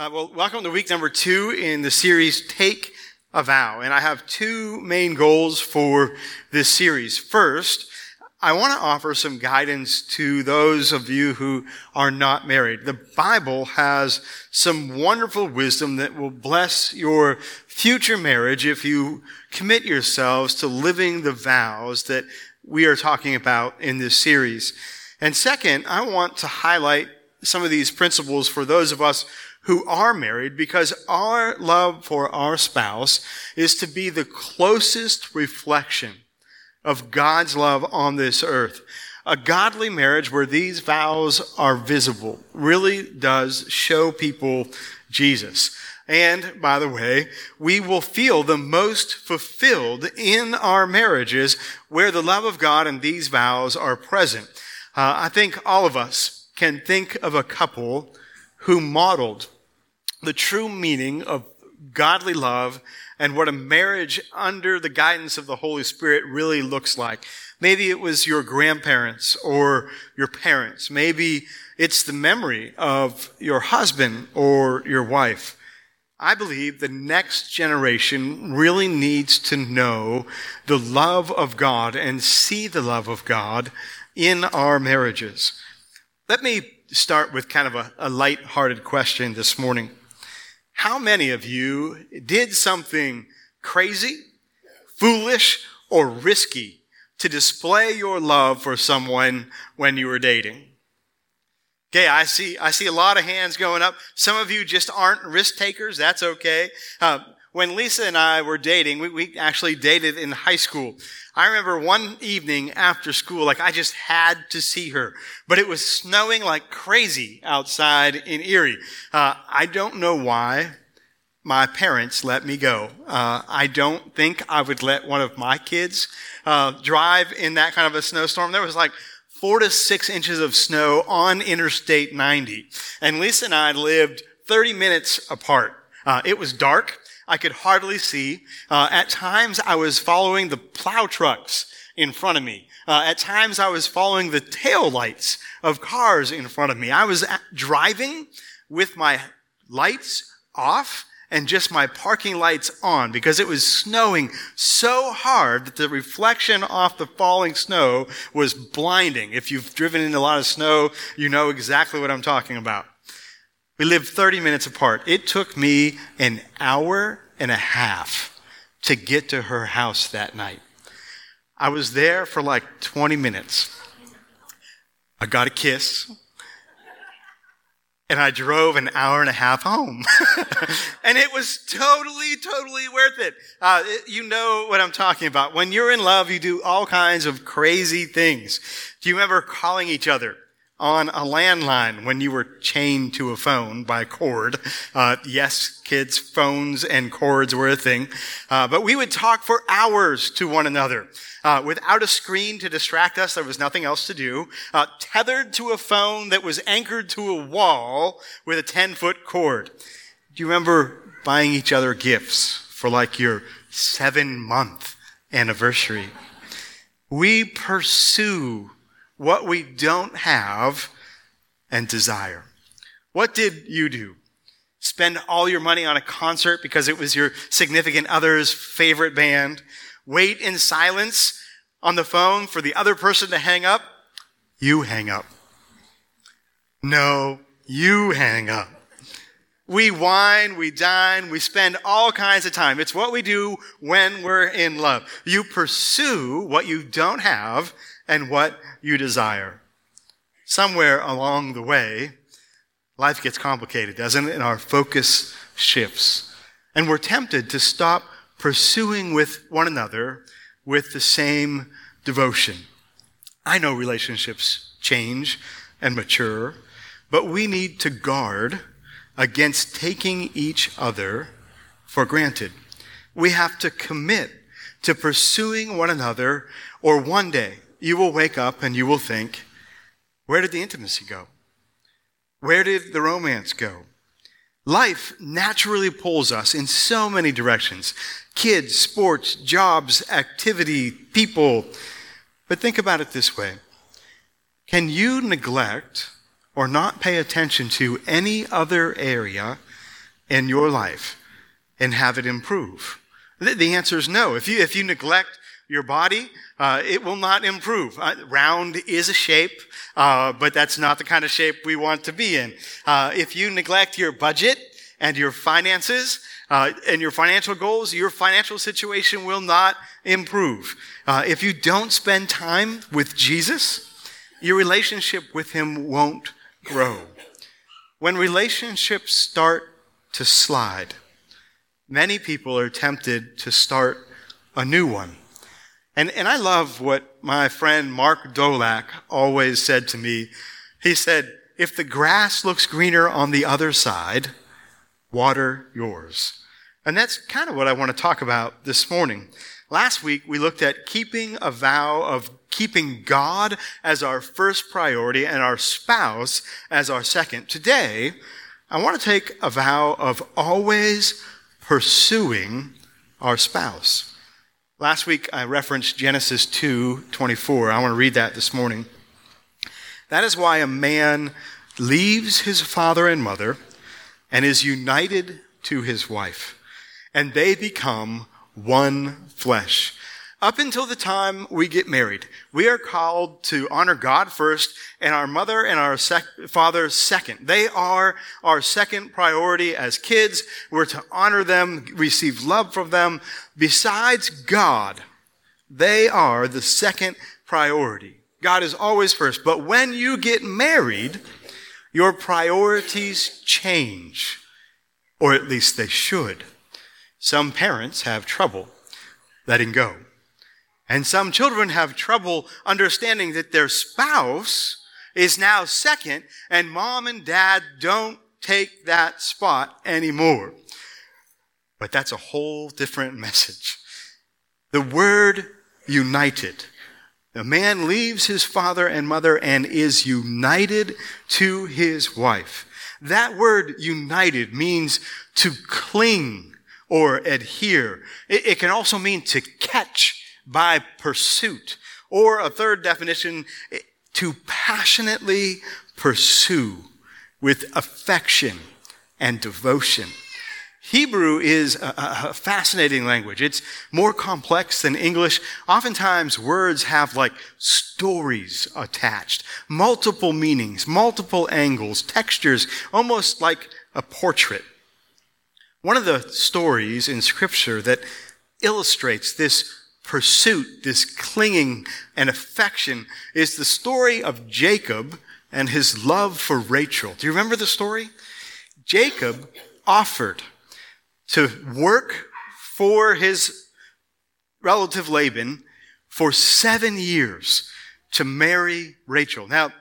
Uh, well, welcome to week number two in the series Take a Vow. And I have two main goals for this series. First, I want to offer some guidance to those of you who are not married. The Bible has some wonderful wisdom that will bless your future marriage if you commit yourselves to living the vows that we are talking about in this series. And second, I want to highlight some of these principles for those of us who are married because our love for our spouse is to be the closest reflection of God's love on this earth. A godly marriage where these vows are visible really does show people Jesus. And by the way, we will feel the most fulfilled in our marriages where the love of God and these vows are present. Uh, I think all of us can think of a couple who modeled the true meaning of godly love and what a marriage under the guidance of the Holy Spirit really looks like. Maybe it was your grandparents or your parents. Maybe it's the memory of your husband or your wife. I believe the next generation really needs to know the love of God and see the love of God in our marriages. Let me start with kind of a, a light-hearted question this morning. How many of you did something crazy, foolish, or risky to display your love for someone when you were dating? Okay, I see, I see a lot of hands going up. Some of you just aren't risk takers. That's okay. Uh, when Lisa and I were dating, we, we actually dated in high school. I remember one evening after school, like I just had to see her, but it was snowing like crazy outside in Erie. Uh, I don't know why my parents let me go. Uh, I don't think I would let one of my kids uh, drive in that kind of a snowstorm. There was like four to six inches of snow on Interstate 90, and Lisa and I lived 30 minutes apart. Uh, it was dark. I could hardly see. Uh, at times, I was following the plow trucks in front of me. Uh, at times, I was following the tail lights of cars in front of me. I was driving with my lights off and just my parking lights on because it was snowing so hard that the reflection off the falling snow was blinding. If you've driven in a lot of snow, you know exactly what I'm talking about. We lived 30 minutes apart. It took me an hour and a half to get to her house that night. I was there for like 20 minutes. I got a kiss. And I drove an hour and a half home. and it was totally, totally worth it. Uh, it. You know what I'm talking about. When you're in love, you do all kinds of crazy things. Do you remember calling each other? On a landline when you were chained to a phone by cord. Uh, yes, kids, phones and cords were a thing. Uh, but we would talk for hours to one another. Uh, without a screen to distract us, there was nothing else to do. Uh, tethered to a phone that was anchored to a wall with a 10 foot cord. Do you remember buying each other gifts for like your seven month anniversary? We pursue what we don't have and desire. What did you do? Spend all your money on a concert because it was your significant other's favorite band? Wait in silence on the phone for the other person to hang up? You hang up. No, you hang up. We wine, we dine, we spend all kinds of time. It's what we do when we're in love. You pursue what you don't have and what you desire. Somewhere along the way, life gets complicated, doesn't it? And our focus shifts. And we're tempted to stop pursuing with one another with the same devotion. I know relationships change and mature, but we need to guard against taking each other for granted. We have to commit to pursuing one another, or one day you will wake up and you will think, where did the intimacy go? Where did the romance go? Life naturally pulls us in so many directions kids, sports, jobs, activity, people. But think about it this way Can you neglect or not pay attention to any other area in your life and have it improve? The answer is no. If you, if you neglect your body, uh, it will not improve. Uh, round is a shape, uh, but that's not the kind of shape we want to be in. Uh, if you neglect your budget and your finances uh, and your financial goals, your financial situation will not improve. Uh, if you don't spend time with Jesus, your relationship with Him won't grow. When relationships start to slide, many people are tempted to start a new one. And, and I love what my friend Mark Dolak always said to me. He said, if the grass looks greener on the other side, water yours. And that's kind of what I want to talk about this morning. Last week, we looked at keeping a vow of keeping God as our first priority and our spouse as our second. Today, I want to take a vow of always pursuing our spouse. Last week I referenced Genesis 2:24. I want to read that this morning. That is why a man leaves his father and mother and is united to his wife, and they become one flesh. Up until the time we get married, we are called to honor God first and our mother and our sec- father second. They are our second priority as kids. We're to honor them, receive love from them. Besides God, they are the second priority. God is always first. But when you get married, your priorities change. Or at least they should. Some parents have trouble letting go. And some children have trouble understanding that their spouse is now second and mom and dad don't take that spot anymore. But that's a whole different message. The word united. The man leaves his father and mother and is united to his wife. That word united means to cling or adhere. It, it can also mean to catch by pursuit. Or a third definition, to passionately pursue with affection and devotion. Hebrew is a, a, fascinating language. It's more complex than English. Oftentimes words have like stories attached, multiple meanings, multiple angles, textures, almost like a portrait. One of the stories in scripture that illustrates this pursuit, this clinging and affection, is the story of Jacob and his love for Rachel. Do you remember the story? Jacob offered to work for his relative Laban for seven years to marry Rachel. Now,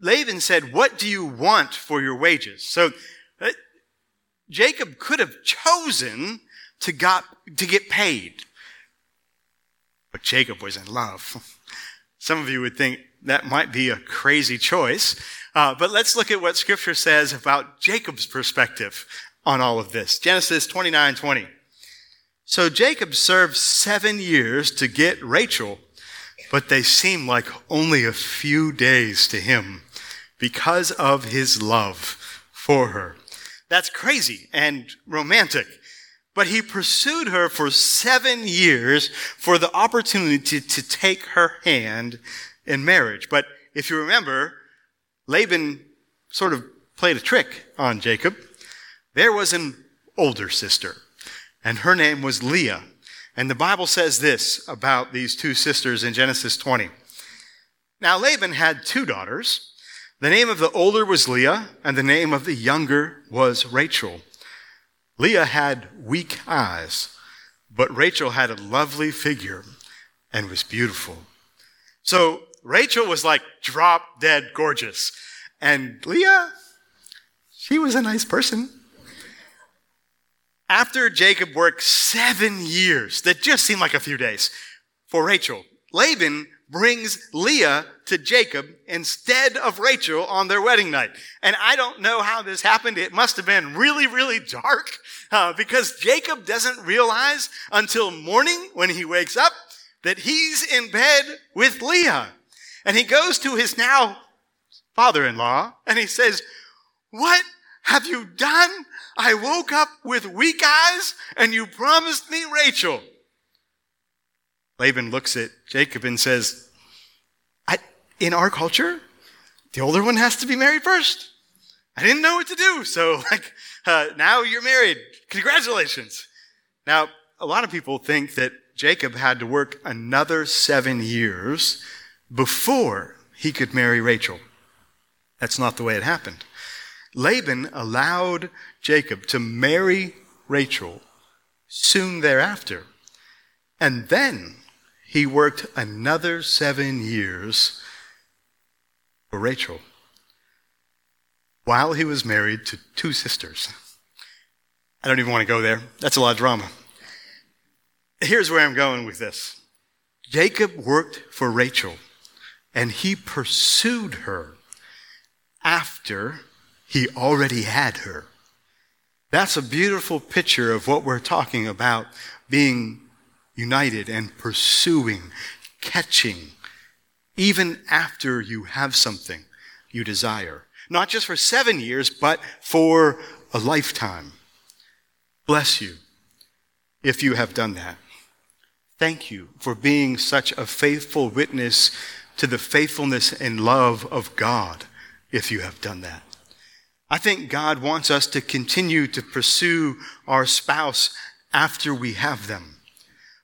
Laban said, What do you want for your wages? So uh, Jacob could have chosen to, got, to get paid. But Jacob was in love. Some of you would think that might be a crazy choice. Uh, but let's look at what scripture says about Jacob's perspective on all of this. Genesis 29, 20. So Jacob served seven years to get Rachel, but they seemed like only a few days to him because of his love for her. That's crazy and romantic. But he pursued her for seven years for the opportunity to take her hand in marriage. But if you remember, Laban sort of played a trick on Jacob. There was an older sister, and her name was Leah. And the Bible says this about these two sisters in Genesis 20. Now Laban had two daughters. The name of the older was Leah, and the name of the younger was Rachel. Leah had weak eyes, but Rachel had a lovely figure and was beautiful. So Rachel was like drop dead gorgeous. And Leah, she was a nice person. After Jacob worked seven years, that just seemed like a few days, for Rachel, Laban brings Leah to Jacob instead of Rachel on their wedding night. And I don't know how this happened. It must have been really, really dark uh, because Jacob doesn't realize until morning when he wakes up that he's in bed with Leah. And he goes to his now father-in-law and he says, what have you done? I woke up with weak eyes and you promised me Rachel. Laban looks at Jacob and says, in our culture, the older one has to be married first. I didn't know what to do. So like, uh, now you're married. Congratulations. Now, a lot of people think that Jacob had to work another seven years before he could marry Rachel. That's not the way it happened. Laban allowed Jacob to marry Rachel soon thereafter. And then he worked another seven years for Rachel while he was married to two sisters. I don't even want to go there. That's a lot of drama. Here's where I'm going with this Jacob worked for Rachel, and he pursued her after he already had her. That's a beautiful picture of what we're talking about being united and pursuing, catching, even after you have something you desire. Not just for seven years, but for a lifetime. Bless you if you have done that. Thank you for being such a faithful witness to the faithfulness and love of God if you have done that. I think God wants us to continue to pursue our spouse after we have them.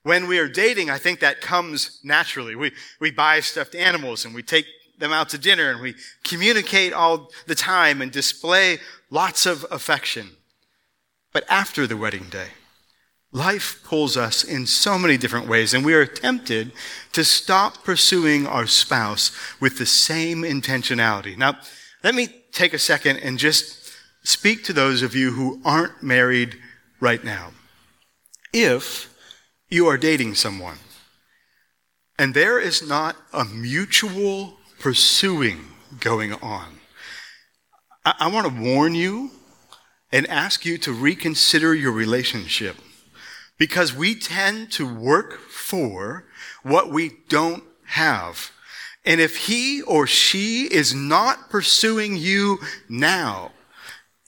When we are dating, I think that comes naturally. We, we buy stuffed animals and we take them out to dinner and we communicate all the time and display lots of affection. But after the wedding day, life pulls us in so many different ways and we are tempted to stop pursuing our spouse with the same intentionality. Now, let me take a second and just speak to those of you who aren't married right now. If you are dating someone and there is not a mutual pursuing going on, I, I want to warn you and ask you to reconsider your relationship because we tend to work for what we don't have. And if he or she is not pursuing you now,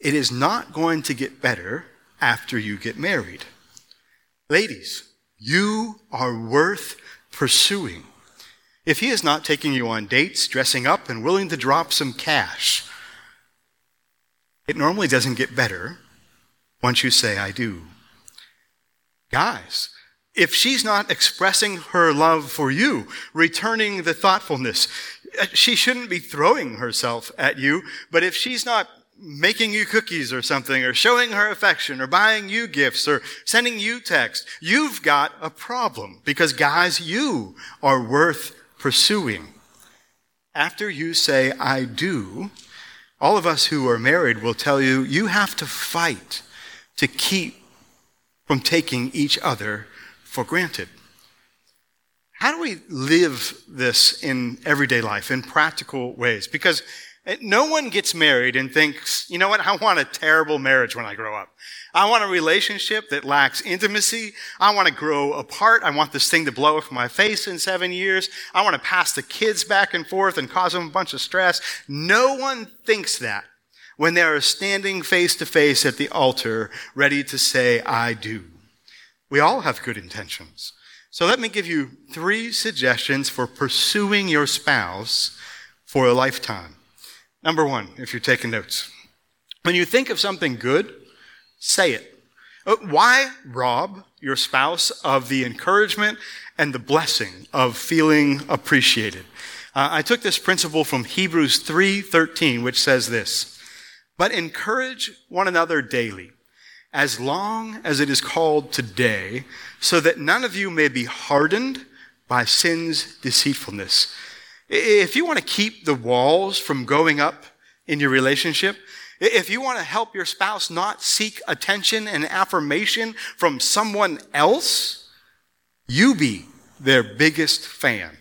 it is not going to get better after you get married. Ladies, you are worth pursuing. If he is not taking you on dates, dressing up, and willing to drop some cash, it normally doesn't get better once you say, I do. Guys, if she's not expressing her love for you, returning the thoughtfulness, uh, she shouldn't be throwing herself at you, but if she's not making you cookies or something, or showing her affection, or buying you gifts, or sending you text, you've got a problem. Because guys, you are worth pursuing. After you say, I do, all of us who are married will tell you, you have to fight to keep from taking each other for granted. How do we live this in everyday life, in practical ways? Because no one gets married and thinks, you know what, I want a terrible marriage when I grow up. I want a relationship that lacks intimacy. I want to grow apart. I want this thing to blow up my face in seven years. I want to pass the kids back and forth and cause them a bunch of stress. No one thinks that when they are standing face to face at the altar, ready to say, I do. We all have good intentions. So let me give you three suggestions for pursuing your spouse for a lifetime. Number one, if you're taking notes, when you think of something good, say it. Uh, why rob your spouse of the encouragement and the blessing of feeling appreciated? Uh, I took this principle from Hebrews 3:13, which says this: "But encourage one another daily, as long as it is called today, so that none of you may be hardened by sin's deceitfulness." If you want to keep the walls from going up in your relationship, if you want to help your spouse not seek attention and affirmation from someone else, you be their biggest fan.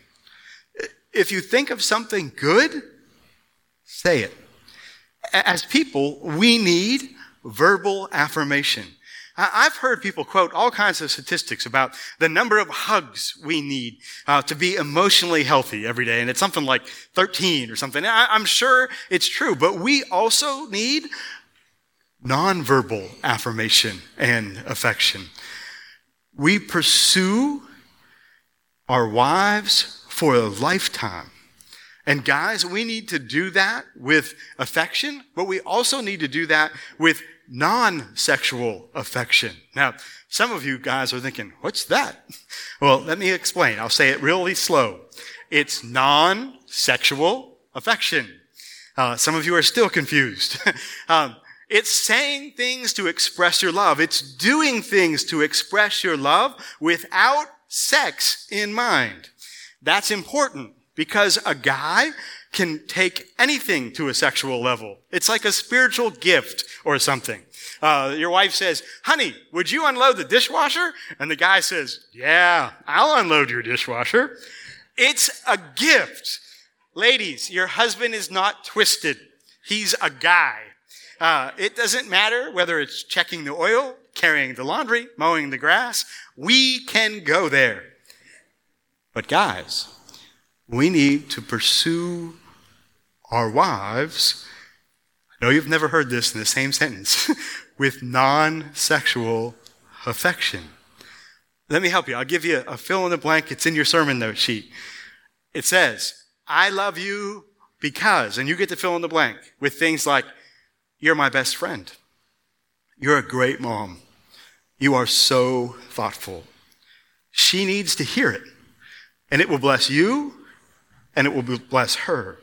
If you think of something good, say it. As people, we need verbal affirmation. I've heard people quote all kinds of statistics about the number of hugs we need uh, to be emotionally healthy every day. And it's something like 13 or something. I, I'm sure it's true, but we also need nonverbal affirmation and affection. We pursue our wives for a lifetime. And guys, we need to do that with affection, but we also need to do that with non-sexual affection. Now, some of you guys are thinking, what's that? Well, let me explain. I'll say it really slow. It's non-sexual affection. Uh, some of you are still confused. um, it's saying things to express your love. It's doing things to express your love without sex in mind. That's important because a guy can take anything to a sexual level. It's like a spiritual gift or something. Uh, your wife says, honey, would you unload the dishwasher? And the guy says, yeah, I'll unload your dishwasher. It's a gift. Ladies, your husband is not twisted. He's a guy. Uh, it doesn't matter whether it's checking the oil, carrying the laundry, mowing the grass. We can go there. But guys, we need to pursue our wives. I know you've never heard this in the same sentence with non sexual affection. Let me help you. I'll give you a fill in the blank. It's in your sermon note sheet. It says, I love you because, and you get to fill in the blank with things like, you're my best friend. You're a great mom. You are so thoughtful. She needs to hear it. And it will bless you and it will bless her.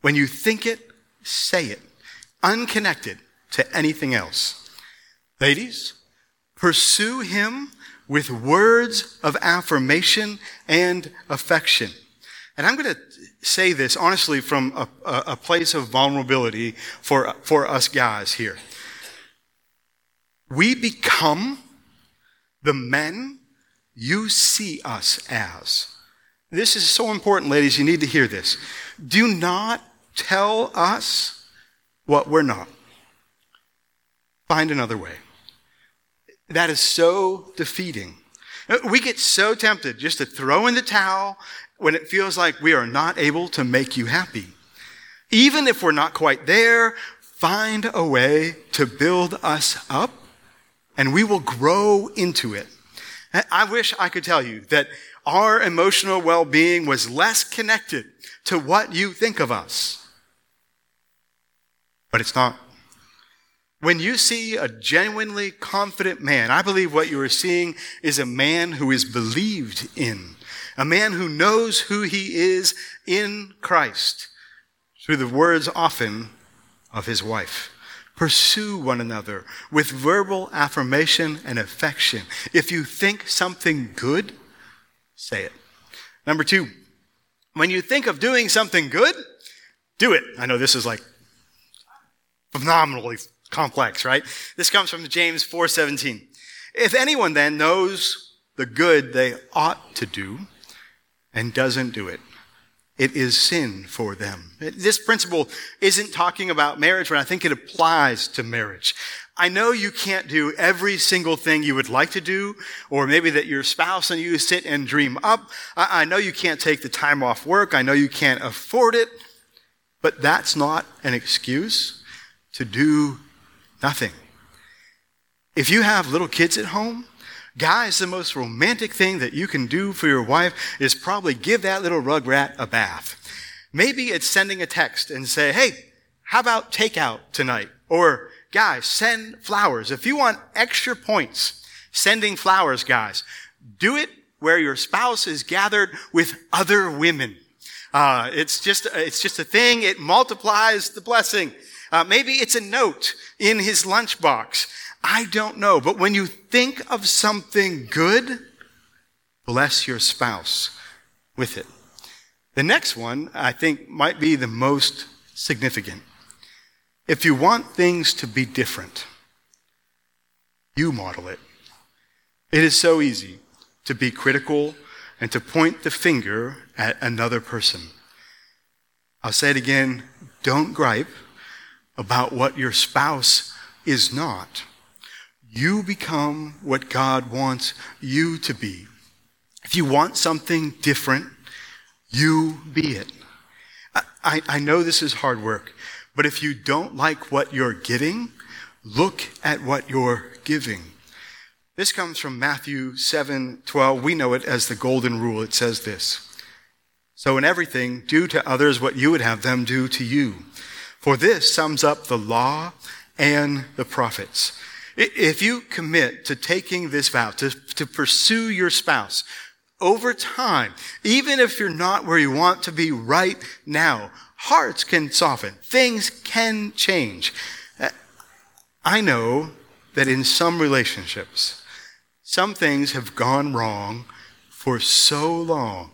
When you think it, say it, unconnected to anything else. Ladies, pursue him with words of affirmation and affection. And I'm going to say this honestly from a, a, place of vulnerability for, for us guys here. We become the men you see us as. This is so important, ladies. You need to hear this. Do not tell us what we're not. Find another way. That is so defeating. We get so tempted just to throw in the towel when it feels like we are not able to make you happy. Even if we're not quite there, find a way to build us up and we will grow into it. I wish I could tell you that our emotional well-being was less connected to what you think of us. But it's not. When you see a genuinely confident man, I believe what you are seeing is a man who is believed in a man who knows who he is in Christ through the words often of his wife. Pursue one another with verbal affirmation and affection. If you think something good, say it. Number two, when you think of doing something good, do it. I know this is like phenomenally complex, right? This comes from James 4:17. If anyone then knows the good they ought to do and doesn't do it, it is sin for them. This principle isn't talking about marriage, but I think it applies to marriage. I know you can't do every single thing you would like to do, or maybe that your spouse and you sit and dream up. I know you can't take the time off work. I know you can't afford it, but that's not an excuse to do nothing. If you have little kids at home, Guys, the most romantic thing that you can do for your wife is probably give that little rug rat a bath. Maybe it's sending a text and say, hey, how about takeout tonight? Or, guys, send flowers. If you want extra points, sending flowers, guys, do it where your spouse is gathered with other women. Uh, it's just, it's just a thing. It multiplies the blessing. Uh, maybe it's a note in his lunchbox. I don't know. But when you think of something good, bless your spouse with it. The next one, I think, might be the most significant. If you want things to be different, you model it. It is so easy to be critical and to point the finger at another person. I'll say it again don't gripe about what your spouse is not. You become what God wants you to be. If you want something different, you be it. I, I know this is hard work, but if you don't like what you're getting, look at what you're giving. This comes from Matthew 7 12. We know it as the golden rule. It says this So, in everything, do to others what you would have them do to you. For this sums up the law and the prophets. If you commit to taking this vow, to, to pursue your spouse over time, even if you're not where you want to be right now, hearts can soften. Things can change. I know that in some relationships, some things have gone wrong for so long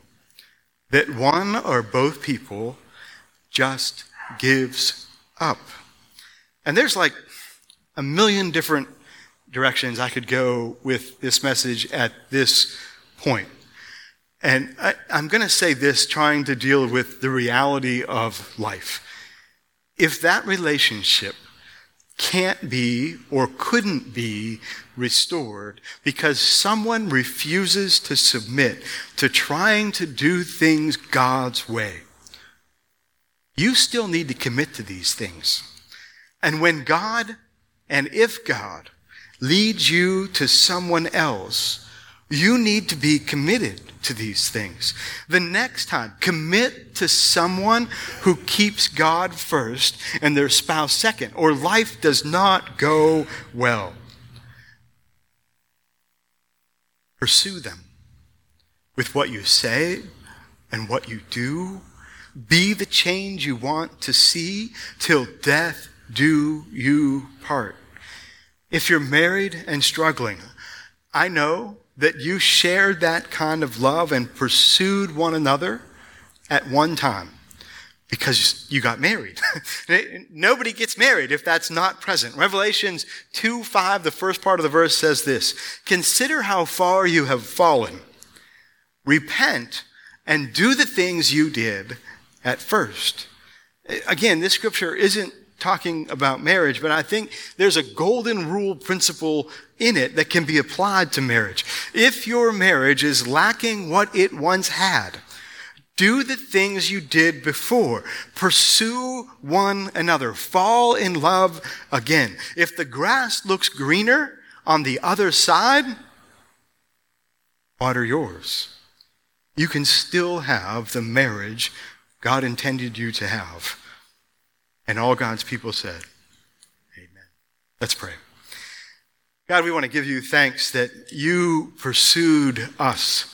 that one or both people just gives up. And there's like a million different directions I could go with this message at this point. And I, am going to say this trying to deal with the reality of life. If that relationship can't be or couldn't be restored because someone refuses to submit to trying to do things God's way, you still need to commit to these things. And when God and if God leads you to someone else, you need to be committed to these things. The next time, commit to someone who keeps God first and their spouse second, or life does not go well. Pursue them with what you say and what you do. Be the change you want to see till death do you part. If you're married and struggling, I know that you shared that kind of love and pursued one another at one time because you got married. Nobody gets married if that's not present. Revelations 2 5, the first part of the verse says this Consider how far you have fallen. Repent and do the things you did at first. Again, this scripture isn't talking about marriage, but I think there's a golden rule principle in it that can be applied to marriage. If your marriage is lacking what it once had, do the things you did before. Pursue one another. Fall in love again. If the grass looks greener on the other side, water yours. You can still have the marriage God intended you to have. And all God's people said, Amen. Let's pray. God, we want to give you thanks that you pursued us.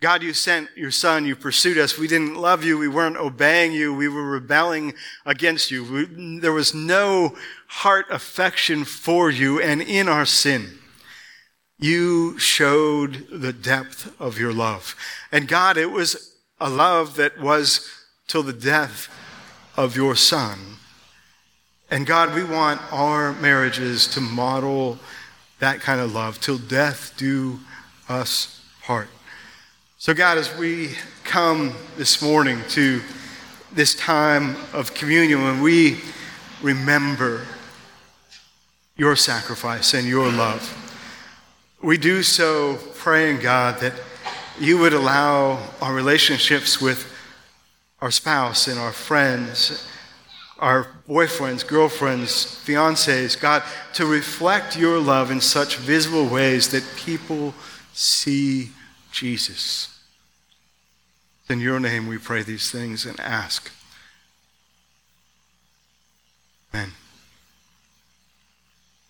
God, you sent your son, you pursued us. We didn't love you. We weren't obeying you. We were rebelling against you. We, there was no heart affection for you and in our sin. You showed the depth of your love. And God, it was a love that was till the death of your Son. And God, we want our marriages to model that kind of love till death do us part. So, God, as we come this morning to this time of communion, when we remember your sacrifice and your love, we do so praying, God, that you would allow our relationships with our spouse and our friends, our boyfriends, girlfriends, fiancés, God, to reflect your love in such visible ways that people see Jesus. In your name we pray these things and ask. Amen.